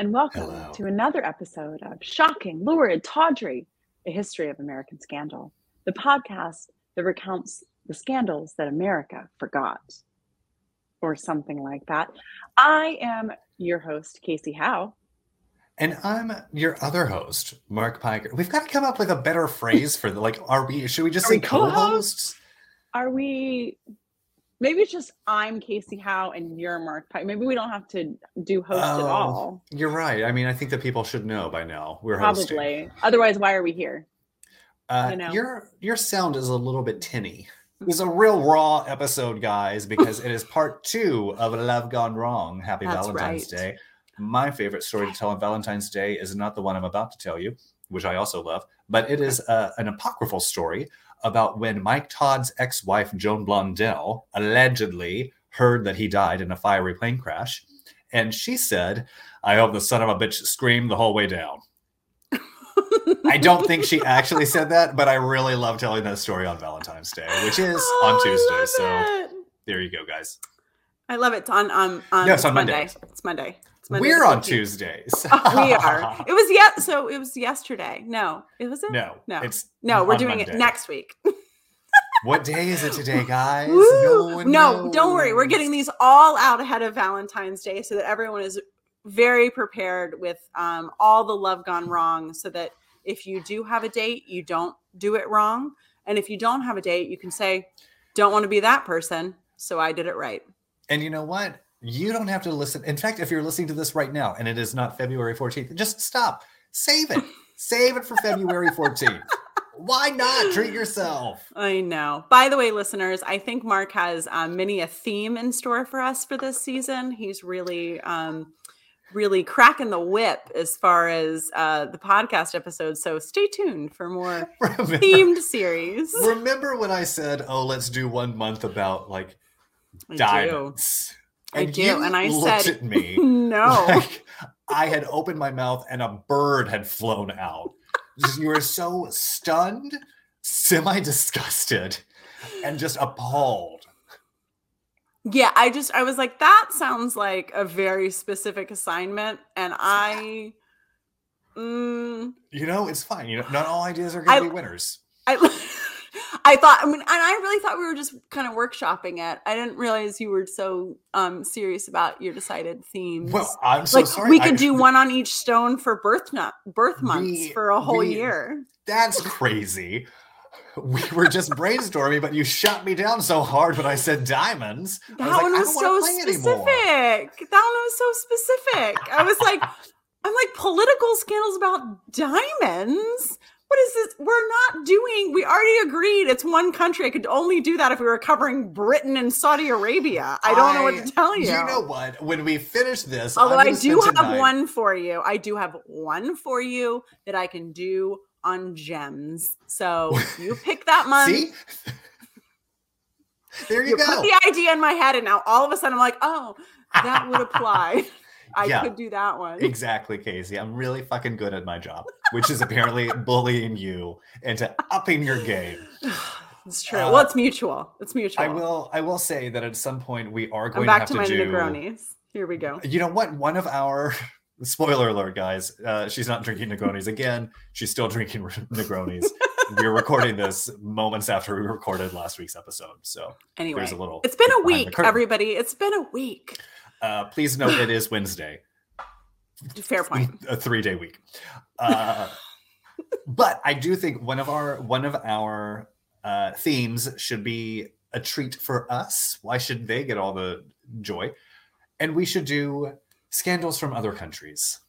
And welcome Hello. to another episode of Shocking, Lurid, Tawdry, A History of American Scandal, the podcast that recounts the scandals that America forgot, or something like that. I am your host, Casey Howe. And I'm your other host, Mark Piker. We've got to come up with a better phrase for the like. Are we? Should we just Are say we co-hosts? co-hosts? Are we? Maybe it's just I'm Casey Howe and you're Mark Pike. Maybe we don't have to do host at Oh, all. You're right. I mean, I think that people should know by now. We're hosting. Probably. Otherwise, why are we here? Uh, you know. Your your sound is a little bit tinny. It was a real raw episode, guys, because it is part two of Love Gone Wrong. Happy That's Valentine's right. Day. My favorite story to tell on Valentine's Day is not the one I'm about to tell you, which I also love, but it is uh, an apocryphal story about when Mike Todd's ex-wife Joan Blondell allegedly heard that he died in a fiery plane crash, and she said, "I hope the son of a bitch screamed the whole way down." I don't think she actually said that, but I really love telling that story on Valentine's Day, which is Oh, on Tuesday. So it. there you go, guys. I love it. It's on um on, No, it's it's on Monday. Mondays. It's Monday. Monday. We're on 14th. Tuesdays. we are. It was yet. So it was yesterday. No, it was it. no, No. it's No, we're doing Monday. it next week. What day is it today, guys? Woo! one no, don't worry. We're getting these all out ahead of Valentine's Day so that everyone is very prepared with um, all the love gone wrong. So that if you do have a date, you don't do it wrong. And if you don't have a date, you can say, "Don't want to be that person." So I did it right. And you know what? You don't have to listen. In fact, if you're listening to this right now and it is not February 14th, just stop. Save it. Save it for February 14th. Why not treat yourself? I know. By the way, listeners, I think Mark has um, many a theme in store for us for this season. He's really, um, really cracking the whip as far as uh, the podcast episodes. So stay tuned for more Remember, themed series. remember when I said, "Oh, let's do one month about like I do. Diamonds"? I do, you and I looked said, at me No. like I had opened my mouth and a bird had flown out. You were so stunned, semi disgusted, and just appalled. yeah, I just I was like, that sounds like a very specific assignment, and I. Mm, You know, it's fine. You know, not all ideas are going to be winners. I I thought I mean and I really thought we were just kind of workshopping it. I didn't realize you were so um serious about your decided themes. Well, I'm so like sorry. we I- could do one on each stone for birth nut birth months We- for a whole we- year. That's crazy. We were just brainstorming, but you shot me down so hard when I said diamonds. I That like, one I was so specific. That one was so specific. I was like, I'm like political scandals about diamonds. What is this? We're not doing. We already agreed it's one country. I could only do that if we were covering Britain and Saudi Arabia. I don't know what to tell you. You know what? When we finish this, Although I do have tonight- one for you. I do have one for you that I can do on gems. So you pick that month. See? there you, You go. put the idea in my head, and now all of a sudden I'm like, oh, that would apply. I Yeah. could do that one. Exactly, Casey. I'm really fucking good at my job, which is apparently bullying you into upping your game. It's true. Uh, well, it's mutual. It's mutual. I will. I will say that at some point we are I'm going back to to have my do. Negronis. Here we go. You know what? One of our spoiler alert, guys. Uh, she's not drinking Negronis again. She's still drinking Negronis. We're recording this moments after we recorded last week's episode, so Anyway, there's a little. it's been a week, everybody. It's been a week. Uh, please note it is Wednesday. Fair point. a three day week. Uh, but I do think one of our one of our uh, themes should be a treat for us. Why should they get all the joy? And we should do scandals from other countries.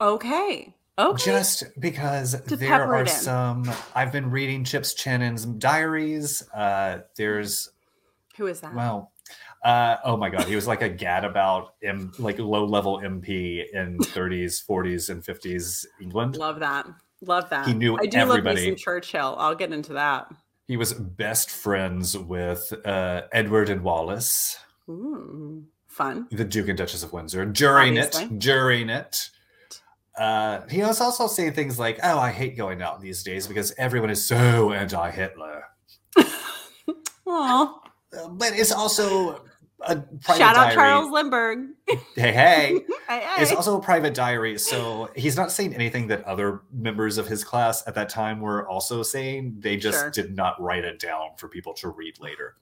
Okay. Okay. Just because To there are some, I've been reading Chips Channon's diaries. Uh, there's Who is that? well, uh, oh my god, he was like a gadabout, M, like low level MP in 30s, 40s, and 50s England. Love that. Love that. He knew I do love everybody. some Churchill. I'll get into that. He was best friends with uh, Edward and Wallis, Ooh, fun. the Duke and Duchess of Windsor. During Obviously. it, during it. Uh, he was also saying things like, "Oh, I hate going out these days because everyone is so anti-Hitler." Aw. Uh, But it's also Shout out diary. Charles Lindbergh. Hey, hey. Hey, It's also a private diary, so he's not saying anything that other members of his class at that time were also saying. They just Sure. did not write it down for people to read later.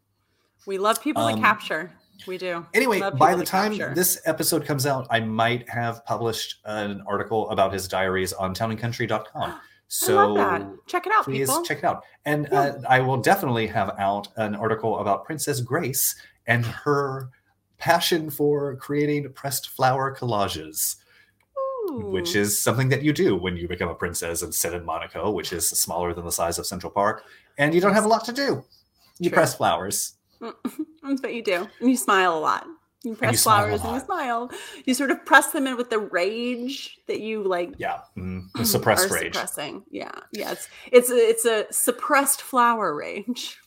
we love people Um, to capture. We do. Anyway, by the time capture. this episode comes out, I might have published an article about his diaries on townandcountry.com. So I love that. Check it out, please people. check it out. And Yeah. uh, I will definitely have out an article about Princess Grace and her passion for creating pressed flower collages, which is something that you do when you become a princess and sit in Monaco, which is smaller than the size of Central Park, and you don't have a lot to do. You True. press flowers. That's what you do. And you smile a lot. You press smile a flowers and you smile. You sort of press them in with the rage that you like Yeah, mm, the suppressed rage. suppressing. Yeah. Yeah. It's it's a, it's a suppressed flower rage.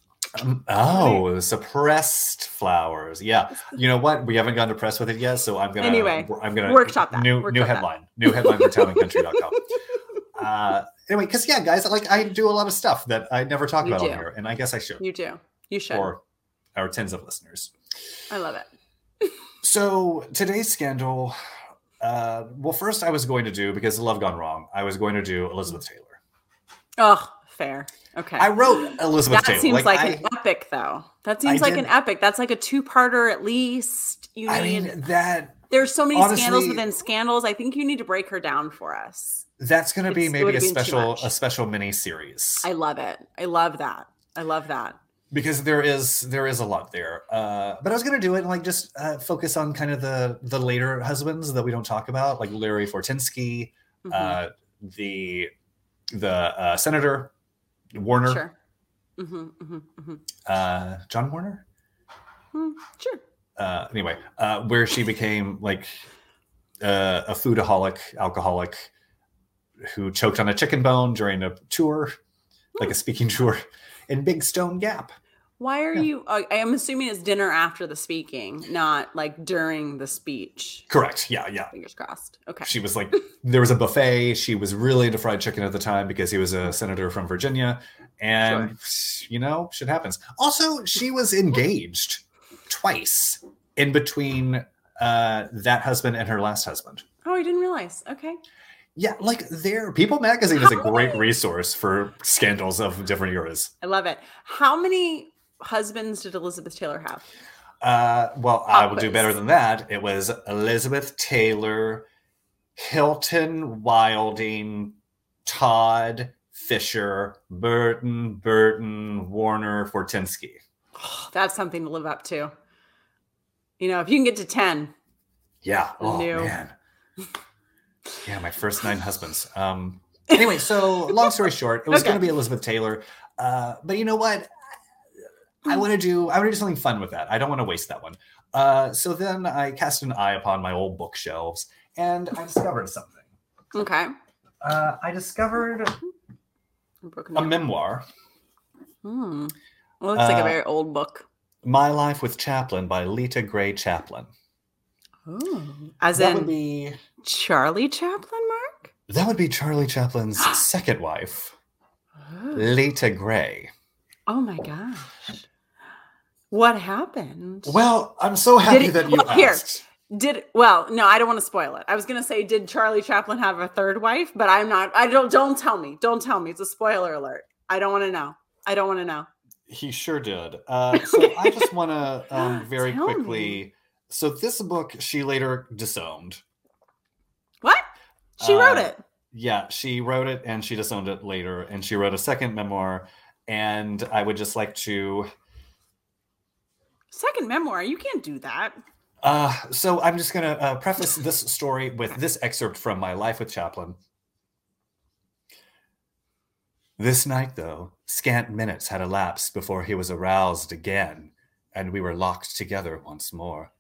Um, oh, suppressed flowers. Yeah. You know what? We haven't gone to press with it yet, so I'm gonna. Anyway, I'm gonna workshop that, New workshop new that. headline. New headline for townandcountry.com. uh, anyway, because yeah, guys, like I do a lot of stuff that I never talk You about on here, and I guess I should You do. You should. for our tens of listeners. I love it. So today's scandal. Uh, well, first I was going to do because love gone wrong. I was going to do Elizabeth Taylor. Oh, fair. Okay. I wrote Elizabeth that Taylor. seems like, I, an epic, though. That seems I like did- an epic. That's like a two-parter at least. You I need. mean that there's so many scandals within scandals. I think you need to break her down for us. that's going to be maybe a would've been too special a special mini series. I love it. I love that. I love that. because there is there is a lot there uh but i was gonna do it and like just uh, focus on kind of the the later husbands that we don't talk about like larry fortensky Mhm. uh the the uh senator warner? Sure. hmm hmm hmm uh john warner? Sure. uh anyway uh where she became like uh, a foodaholic alcoholic who choked on a chicken bone during a tour like a speaking tour in big stone gap Why are Yeah. you? Uh, I am assuming it's dinner after the speaking, not like during the speech. correct yeah yeah Fingers crossed. Okay. she was like there was a buffet she was really into fried chicken at the time because he was a senator from virginia and you know shit happens also she was engaged twice in between uh that husband and her last husband oh, I didn't realize. Okay. yeah like there people magazine is a great resource for scandals of different eras I love it. How many husbands did Elizabeth Taylor have? uh well i Pop will do better than that it was elizabeth taylor hilton wilding todd fisher burton burton warner fortensky Oh, that's something to live up to. You know, if you can get to 10, yeah oh New. man yeah my first nine husbands um anyway so long story short it was Okay. going to be elizabeth taylor uh but you know what i want to do i want to do something fun with that i don't want to waste that one uh so then i cast an eye upon my old bookshelves and i discovered something okay. uh i discovered a memoir Hmm. Well, looks like a Uh, very old book. my life with chaplin by lita grey chaplin Ooh. As that in would be Charlie Chaplin, Mark? that would be charlie chaplin's second wife lita grey Oh my gosh. What happened? well i'm so happy it- that you well, here. Did well, no, I don't want to spoil it. I was gonna say, did Charlie Chaplin have a third wife? But I'm not. I don't. Don't tell me. Don't tell me. It's a spoiler alert. I don't want to know. I don't want to know. He sure did. Uh, so I just want to um, very Tell quickly. me. So this book she later disowned. What? She wrote Uh, it. Yeah, she wrote it and she disowned it later, and she wrote a second memoir. And I would just like to. Second memoir. You can't do that. Uh, so I'm just going to uh, preface this story with this excerpt from my life with Chaplin. This night, though, scant minutes had elapsed before he was aroused again, and we were locked together once more.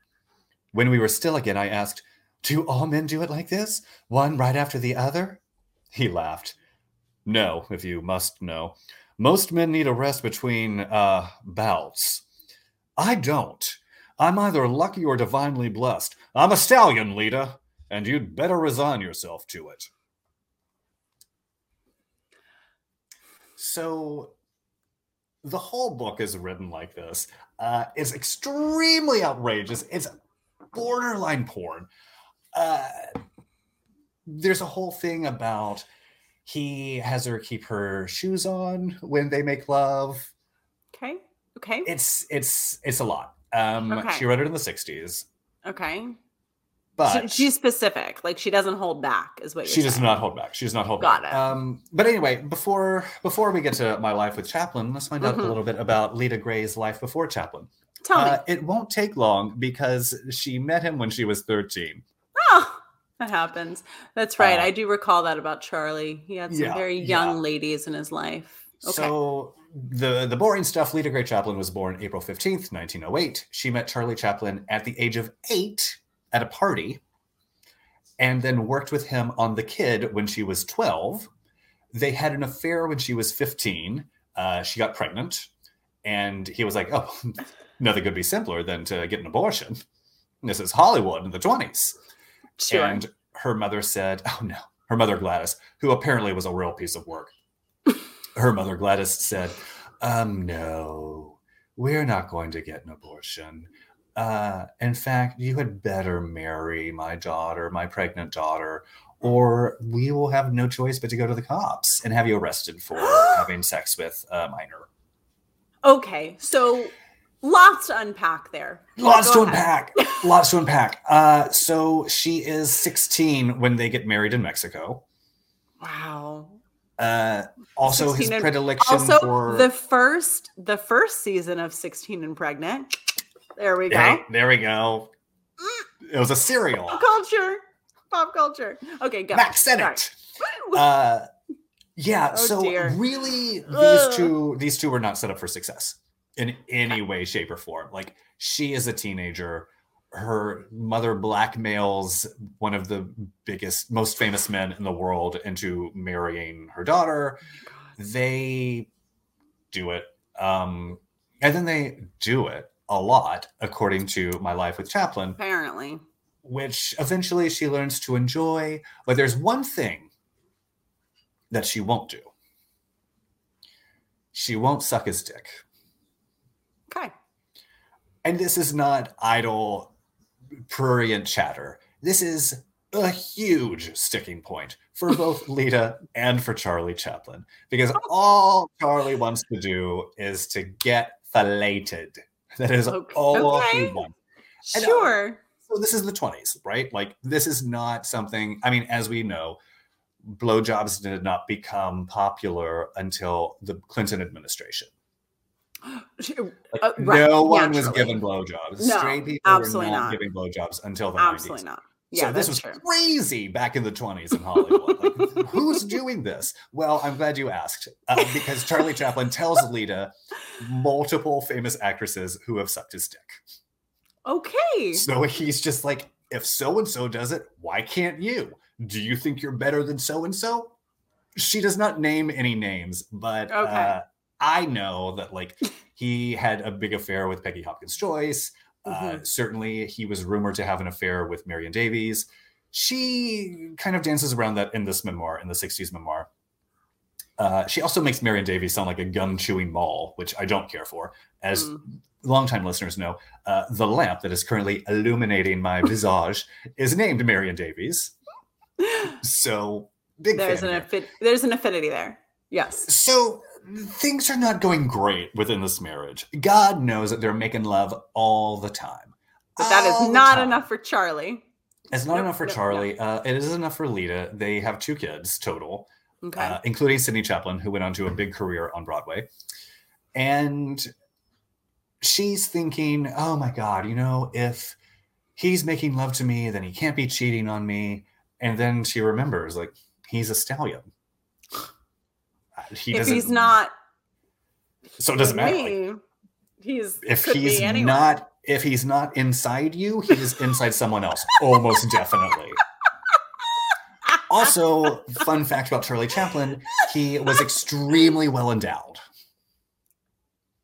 When we were still again, I asked, Do all men do it like this? One right after the other? He laughed. No, if you must know. Most men need a rest between uh, bouts. I don't. I'm either lucky or divinely blessed. I'm a stallion, Lita, and you'd better resign yourself to it. So, the whole book is written like this. Uh, it's extremely outrageous. It's borderline porn. Uh, there's a whole thing about he has her keep her shoes on when they make love. Okay. Okay. It's it's it's a lot. Um, Okay. She wrote it in the '60s, okay. but She- she's specific. Like she doesn't hold back, is what you're she does not hold back. She does not hold Got back. it. Um, but anyway, before before we get to my life with Chaplin, let's find out a Mhm. little bit about Lita Grey's life before Chaplin. Tell me. Uh, it won't take long because she met him when she was 13. Oh, that happens. That's right. Uh, I do recall that about Charlie. He had some yeah, very yeah. young ladies in his life. Okay. So the the boring stuff. Lita Grey Chaplin was born April fifteenth, nineteen oh eight. She met Charlie Chaplin at the age of eight at a party, and then worked with him on The Kid when she was twelve. They had an affair when she was fifteen. Uh, she got pregnant, and he was like, "Oh, nothing could be simpler than to get an abortion. This is Hollywood in the twenties. sure. And her mother said, Oh no, her mother Gladys, who apparently was a real piece of work. Her mother Gladys said, Um, no, we're not going to get an abortion. Uh, in fact, you had better marry my daughter, my pregnant daughter, or we will have no choice but to go to the cops and have you arrested for having sex with a minor. okay. So lots to unpack there. Lots to unpack. Lots to unpack. Uh, so she is 16 when they get married in Mexico. Wow. Uh, also, his and- predilection Also, for the first the first season of 16 and Pregnant. There we go. Hey, there we go. It was a serial Pop culture. Pop culture. Okay, go. Max it. Uh, yeah. Oh, so dear. really, these Ugh. two these two were not set up for success in any way, shape, or form. Like she is a teenager. Her mother blackmails one of the biggest, most famous men in the world into marrying her daughter. they do it um and then they do it a lot according to my life with chaplin Apparently. which eventually she learns to enjoy but there's one thing that she won't do she won't suck his dick Okay. and this is not idle prurient chatter this is a huge sticking point for both Lita and for Charlie Chaplin because oh. all Charlie wants to do is to get fellated. That is Okay. all he Okay. wants. I know. Uh, sure. So this is the 20s, right? Like this is not something, I mean, as we know, blowjobs did not become popular until the Clinton administration. Like, Uh, right, no one was given blowjobs. No, Straight people absolutely were not, not. giving blowjobs until the Absolutely 90s. not. So Yeah, this was true. crazy back in the 20s in Hollywood. Like, who's doing this? Well, I'm glad you asked uh, because Charlie Chaplin tells Lita multiple famous actresses who have sucked his dick. Okay. So he's just like, if so and so does it, why can't you? Do you think you're better than so and so? She does not name any names, but Okay. uh, I know that like he had a big affair with Peggy Hopkins Joyce. Uh, Mm-hmm. certainly, he was rumored to have an affair with Marion Davies. She kind of dances around that in this memoir, in the 60s memoir. Uh, she also makes Marion Davies sound like a gum chewing mall, which I don't care for. As Mm. longtime listeners know, uh, the lamp that is currently illuminating my visage is named Marion Davies. So, big There's an affi- there's an affinity there. Yes. So things are not going great within this marriage. God knows that they're making love all the time. But that All is not enough for Charlie. It's not Nope, enough for nope, no. Charlie. Uh, it is enough for Lita. They have two kids total, Okay. uh, including Sydney Chaplin, who went on to a big career on Broadway. And she's thinking, oh my God, you know, if he's making love to me, then he can't be cheating on me. And then she remembers, like, he's a stallion. He if he's not so it doesn't matter. like, he's if he's not if he's not inside you he's inside someone else almost definitely also fun fact about charlie chaplin he was extremely well endowed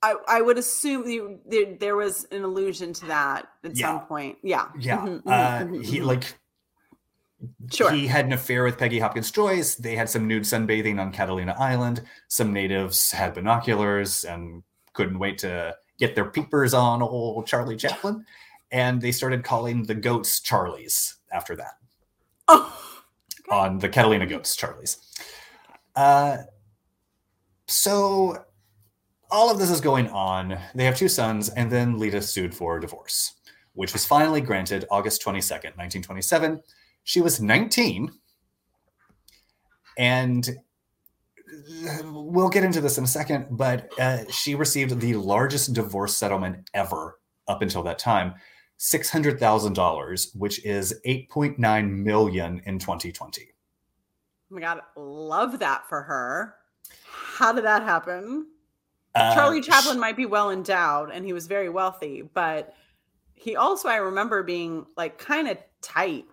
I, I would assume you, there, there was an allusion to that at Yeah. some point. Yeah. yeah Mhm, mhm, uh, mhm, he mhm. like Sure. he had an affair with peggy hopkins joyce they had some nude sunbathing on catalina island some natives had binoculars and couldn't wait to get their peepers on old Charlie Chaplin, and they started calling the goats Charlies after that Oh, okay. on the Catalina goats Charlies. Uh, so all of this is going on. They have two sons, and then Lita sued for divorce, which was finally granted August 22nd, 1927. She was 19. And we'll get into this in a second, but uh, she received the largest divorce settlement ever up until that time $600,000, which is 8.9 million in 2020. Oh my god, love that for her. How did that happen? Uh, Charlie Chaplin might be well endowed and he was very wealthy, but he also I remember being like kind of tight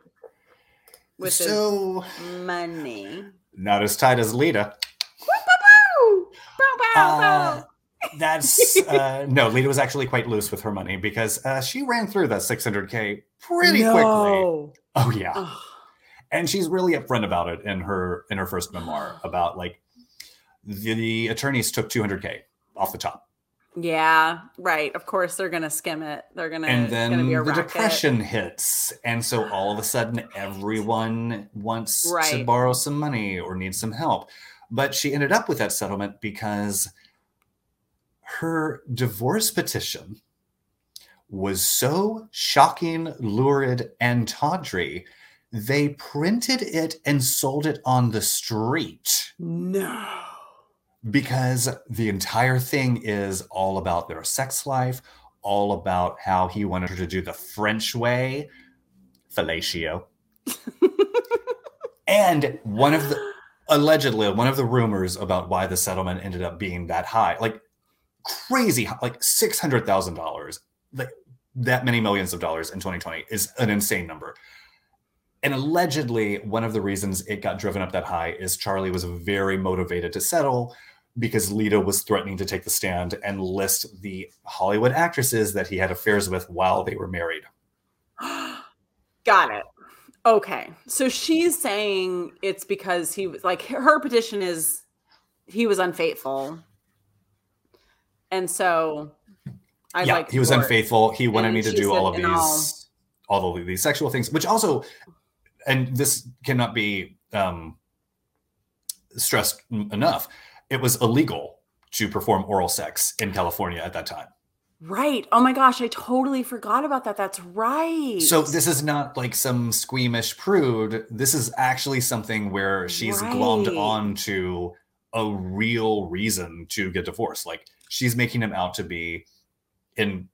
with so money. not as tight as Lita. Woo-ba-boo! Bow, bow, Uh, that's uh, no. Lita was actually quite loose with her money because uh, she ran through that 600k pretty quickly. Oh yeah, Ugh. and she's really upfront about it in her in her first memoir about like the, the attorneys took 200k off the top, Yeah, right. Of course they're gonna skim it. They're gonna and then gonna be the racket. depression hits, and so all of a sudden everyone wants to borrow some money or needs some help. But she ended up with that settlement because her divorce petition was so shocking, lurid, and tawdry, they printed it and sold it on the street No. Because the entire thing is all about their sex life, all about how he wanted her to do the French way, fellatio. and one of the allegedly one of the rumors about why the settlement ended up being that high, like crazy, like six hundred thousand dollars, like that many millions of dollars in 2020 is an insane number. And allegedly, one of the reasons it got driven up that high is Charlie was very motivated to settle because Lita was threatening to take the stand and list the Hollywood actresses that he had affairs with while they were married. Got it. Okay. So she's saying it's because he was like her petition is he was unfaithful. And so I'd yeah, like he was unfaithful. He wanted me to do all of "And these, all of these sexual things, which also, and this cannot be um, stressed enough. It was illegal to perform oral sex in California at that time. Right. Oh my gosh, I totally forgot about that. That's right. So this is not like some squeamish prude. This is actually something where she's glommed Right. on to a real reason to get divorced. Like she's making him out to be in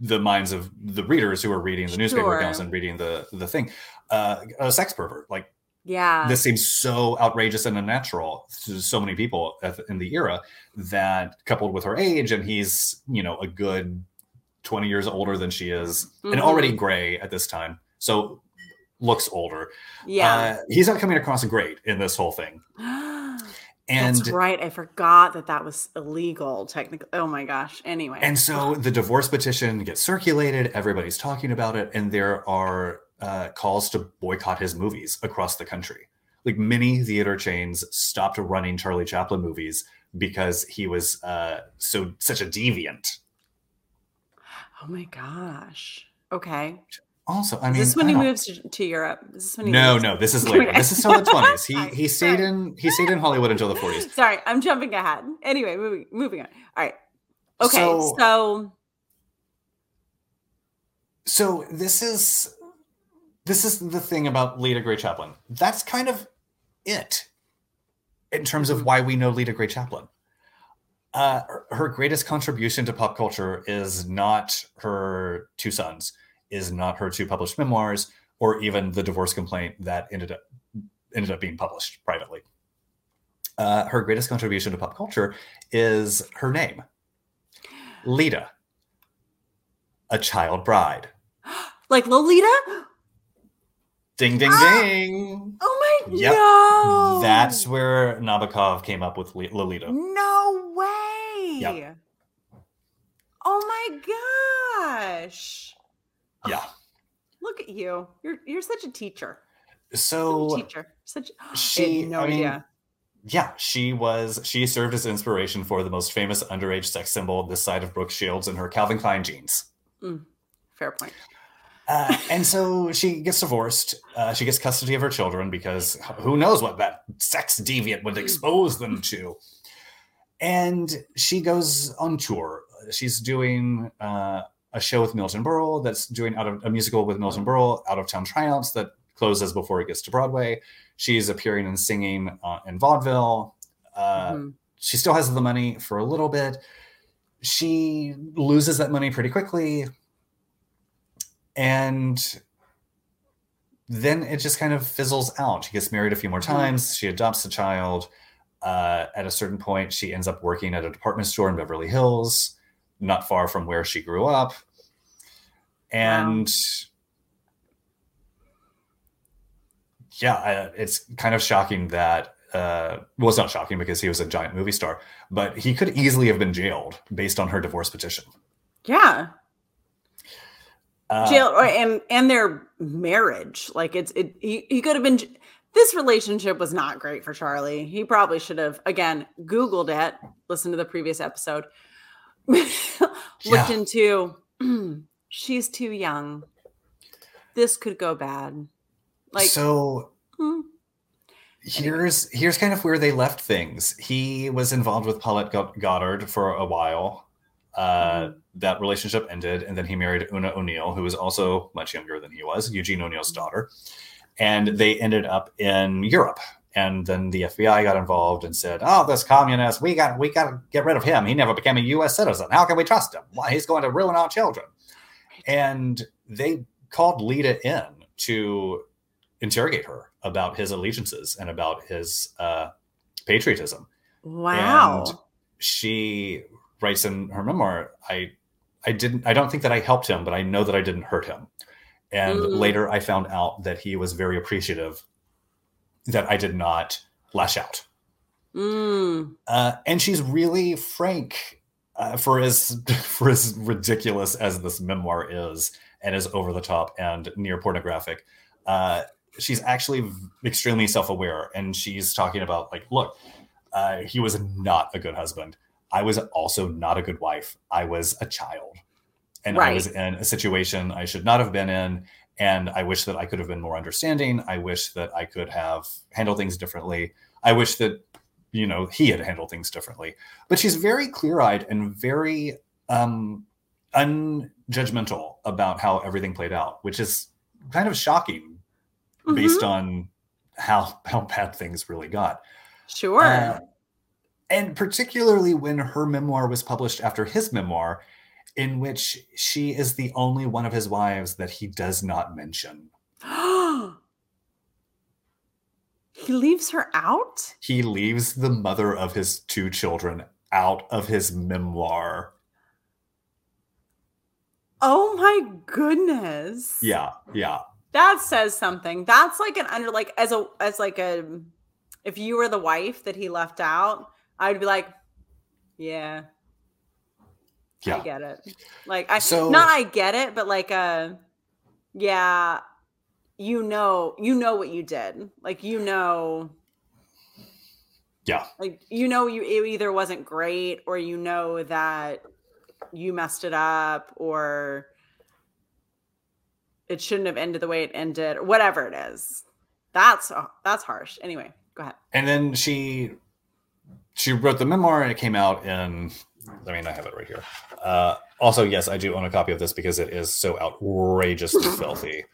the minds of the readers who are reading the newspaper accounts and reading the the thing, uh, a sex pervert. Like yeah. this seems so outrageous and unnatural to so many people in the era that coupled with her age and he's you know a good 20 years older than she is and Mhm. already gray at this time so looks older yeah. uh, he's not coming across great in this whole thing and That's right. I forgot that that was illegal technically. Oh my gosh. Anyway. and so the divorce petition gets circulated everybody's talking about it and there are uh, calls to boycott his movies across the country like many theater chains stopped running charlie chaplin movies because he was uh, so such a deviant oh my gosh. Okay. also i Is mean this when he moves to, to Europe? Is this when he no moves- no this is later this is still the 20s he he stayed Sorry. in he stayed in hollywood until the 40s Sorry, I'm jumping ahead. Anyway, moving moving on. All right. Okay, So- so, so this is this is the thing about Lita Grey Chaplin. That's kind of it in terms of Mhm. why we know Lita Grey Chaplin. Uh, her- her greatest contribution to pop culture is not her two sons, is not her two published memoirs, or even the divorce complaint that ended up ended up being published privately. Uh, her greatest contribution to pop culture is her name, Lita, a child bride. like Lolita? Ding, ding, Ah! ding. Oh my Yep. no. That's where Nabokov came up with Lolita. no way. Yep. Oh my gosh. Yeah. Look at you. You're you're such a teacher. Such a So teacher. Such she, no I mean, idea. yeah, she was she served as inspiration for the most famous underage sex symbol this side of Brooke Shields in her Calvin Klein jeans. Mm, fair point. Uh, and so she gets divorced. Uh, she gets custody of her children because who knows what that sex deviant would expose them to. And she goes on tour. She's doing uh, a show with Milton Berle that's doing out of a musical with Milton Berle, Out of Town Tryouts that closes before it gets to Broadway. She's appearing and singing uh, in vaudeville. Uh, Mhm. She still has the money for a little bit. She loses that money pretty quickly. And then it just kind of fizzles out. She gets married a few more times. She adopts a child. Uh, at a certain point, she ends up working at a department store in Beverly Hills, not far from where she grew up. And yeah, I- it's kind of shocking that. Uh, well, it's not shocking because he was a giant movie star, but he could easily have been jailed based on her divorce petition. Yeah. Uh, Jail or, and and their marriage. Like it's it he, he could have been this relationship was not great for Charlie. He probably should have again Googled it, listened to the previous episode, looked Yeah. into she's too young. This could go bad. Like so hmm, here's here's kind of where they left things. He was involved with Paulette Goddard for a while. Uh, That relationship ended, and then he married Oona O'Neill, who was also much younger than he was, Eugene O'Neill's daughter. And they ended up in Europe. And then the FBI got involved and said, "Oh, this communist, we got we got to get rid of him. He never became a U.S. citizen. How can we trust him? Why he's going to ruin our children?" And they called Lita in to interrogate her about his allegiances and about his uh, patriotism. wow. And she writes in her memoir, I I didn't I don't think that I helped him, but I know that I didn't hurt him. And Mm. later I found out that he was very appreciative that I did not lash out. Mm, Uh, and she's really frank uh, for as for as ridiculous as this memoir is and is over the top and near pornographic. Uh, she's actually extremely self-aware and she's talking about like look uh, he was not a good husband i was also not a good wife. I was a child. And i was in a situation i should not have been in and i wish that i could have been more understanding. I wish that i could have handled things differently. I wish that you know he had handled things differently. But she's very clear-eyed and very um unjudgmental about how everything played out which is kind of shocking mhm. based on how how bad things really got. Sure. Uh, and particularly when her memoir was published after his memoir in which she is the only one of his wives that he does not mention he leaves her out? he leaves the mother of his two children out of his memoir Oh my goodness. yeah yeah That says something. That's like an under like as a as like a if you were the wife that he left out, I would be like, yeah, yeah. I get it. Like I So- not I get it, but like uh yeah, you know, you know what you did. Like you know yeah like you know you it either wasn't great or you know that you messed it up or it shouldn't have ended the way it ended or whatever it is that's uh, that's harsh anyway go ahead and then she she wrote the memoir and it came out in i mean i have it right here. Uh also yes i do own a copy of this because it is so outrageously filthy.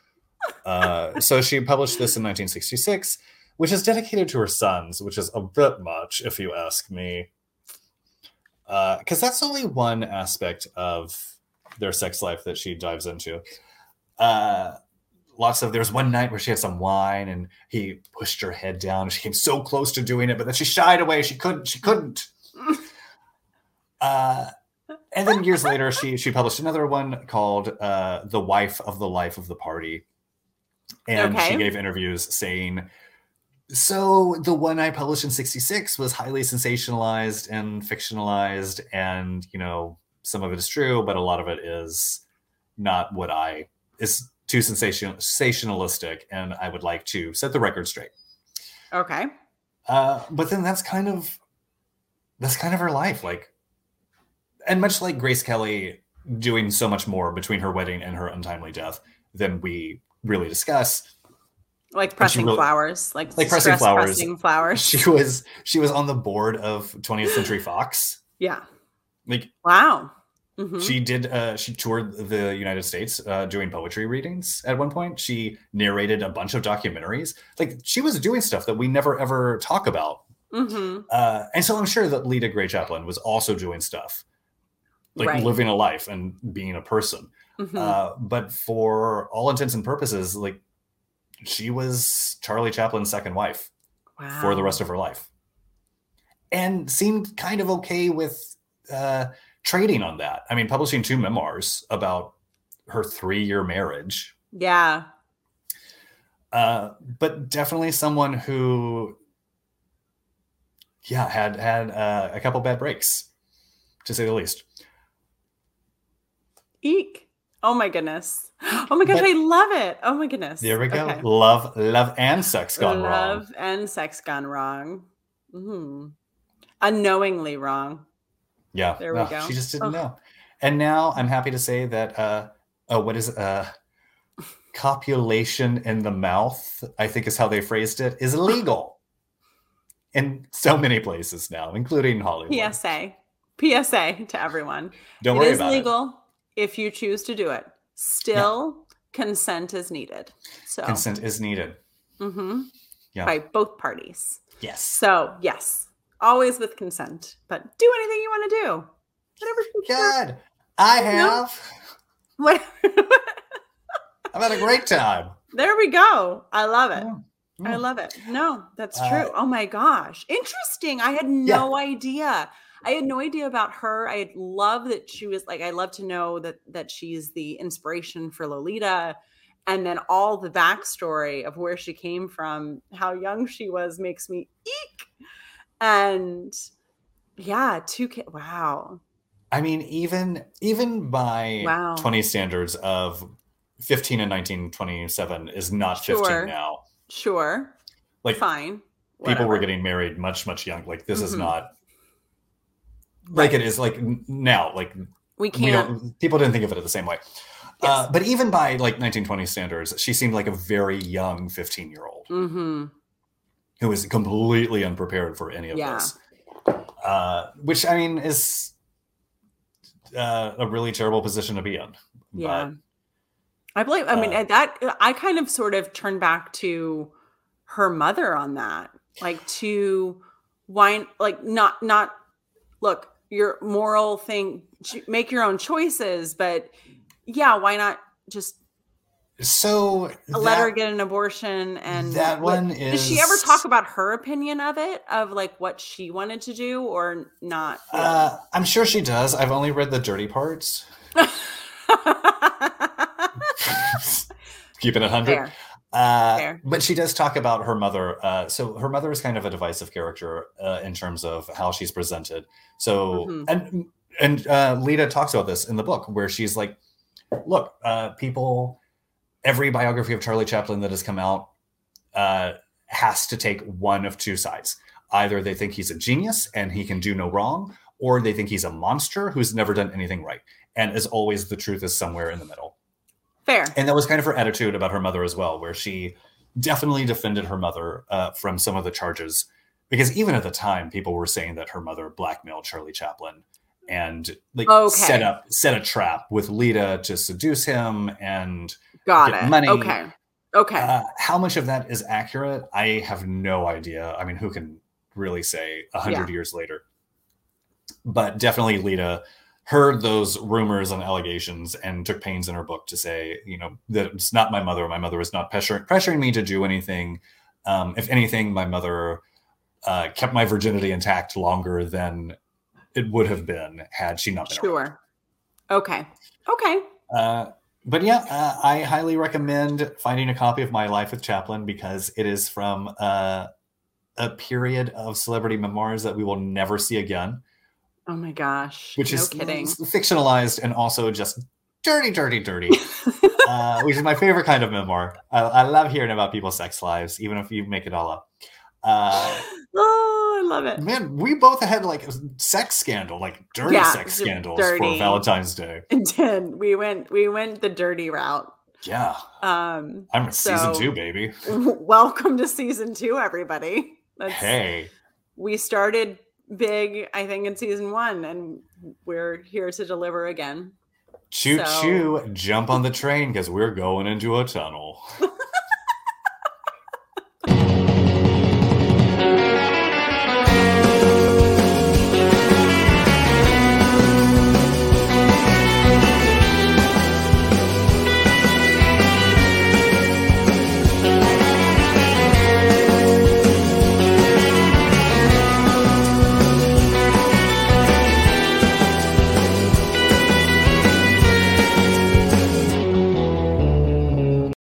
Uh so she published this in 1966 which is dedicated to her sons which is a bit much if you ask me. Uh because that's only one aspect of their sex life that she dives into. Uh lots of there's one night where she had some wine and he pushed her head down and she came so close to doing it but then she shied away. She couldn't she couldn't. Uh and then years later she she published another one called uh the wife of the life of the party. And she gave interviews saying so the one i published in 66 was highly sensationalized and fictionalized and you know some of it is true but a lot of it is not what i is too sensation, sensationalistic and i would like to set the record straight okay Uh, but then that's kind of that's kind of her life, like, and much like Grace Kelly doing so much more between her wedding and her untimely death than we really discuss. Like pressing really- flowers, like Like pressing flowers. pressing flowers. She was she was on the board of 20th Century Fox. yeah. Like Wow. Mhm. she did uh she toured the united states uh doing poetry readings at one point she narrated a bunch of documentaries like she was doing stuff that we never ever talk about Mhm. uh and so i'm sure that lita grey chaplin was also doing stuff like Right. living a life and being a person Mhm. uh but for all intents and purposes like she was charlie chaplin's second wife wow. for the rest of her life and seemed kind of okay with uh, trading on that. I mean, publishing two memoirs about her three year marriage, Yeah. uh, but definitely someone who, yeah, had had uh, a couple bad breaks, to say the least. Eek. Oh my goodness. Oh my gosh, But- I love it. Oh my goodness. There we go. Okay. Love, love, and sex gone Love wrong. Love and sex gone wrong. Mm-hmm. Unknowingly wrong. Yeah, There we no, go. She just didn't Ugh. know. And now I'm happy to say that. Uh, oh, what is uh, copulation in the mouth? I think is how they phrased it. Is illegal in so many places now, including Hollywood. PSA. PSA to everyone. Don't it worry is about legal if you choose to do it. Still, consent is needed. So. Consent is needed. mhm, Yeah. by both parties. Yes. So, yes, always with consent, but do anything you want to do. Whatever. God, I have. Whatever. I've had a great time. there we go. I love it. Yeah. I love it. No, that's Uh, true. Oh my gosh. Interesting. I had no idea. I had no idea about her. I love that she was like I love to know that that she's the inspiration for Lolita and then all the backstory of where she came from, how young she was makes me eek. And yeah, two kids. Wow. I mean, even even by Wow. 20 standards of 15 and 1927 is not 15 Sure. now. Sure. Like Fine. people were getting married much much young. Like this is Mhm. not like it is like now. Like we we can't don't people didn't think of it the same way. Uh, but even by like 1920 standards, she seemed like a very young 15 year old mm-hmm. Who was completely unprepared for any of Yeah. this. Uh, which I mean is uh, a really terrible position to be in. Yeah. I believe, I mean, uh, at that, I kind of sort of turned back to her mother on that, like to why, like, not, not, look, your moral thing, make your own choices, but yeah, why not just So let her that- get an abortion? And that what- one did she ever talk about her opinion of it, of like what she wanted to do or not? really? Uh, I'm sure she does. I've only read the dirty parts. Keeping it hundred. Uh, but she does talk about her mother. Uh, so her mother is kind of a divisive character uh, in terms of how she's presented. So Mhm. and and uh, Lita talks about this in the book where she's like, "Look, uh, people, every biography of Charlie Chaplin that has come out uh, has to take one of two sides. Either they think he's a genius and he can do no wrong, or they think he's a monster who's never done anything right. And as always, the truth is somewhere in the middle." Fair. and that was kind of her attitude about her mother as well where she definitely defended her mother uh, from some of the charges because even at the time people were saying that her mother blackmailed charlie chaplin and like Okay. set up set a trap with lita to seduce him and Got it. money. Okay. Okay. uh, how much of that is accurate i have no idea i mean who can really say a hundred years later but definitely lita heard those rumors and allegations and took pains in her book to say you know that it's not my mother my mother is not pressuring, pressuring me to do anything um, if anything my mother uh, kept my virginity intact longer than it would have been had she not been around. Sure. Okay. Okay. Uh, but yeah, uh, I highly recommend finding a copy of My Life with Chaplin because it is from uh, a period of celebrity memoirs that we will never see again, Oh my gosh. which no is kidding. fictionalized and also just dirty, dirty, dirty, uh, which is my favorite kind of memoir. I, I love hearing about people's sex lives, even if you make it all up. Uh, oh, I love it. man, we both had like a sex scandal, like dirty Yeah, sex scandals for. Valentine's Day. And then we went we went the dirty route. Yeah, Um I'm in season two, baby. welcome to season two, everybody. That's, Hey, We started big, I think, in season one, and we're here to deliver again. choo So- choo, jump on the train because we're going into a tunnel.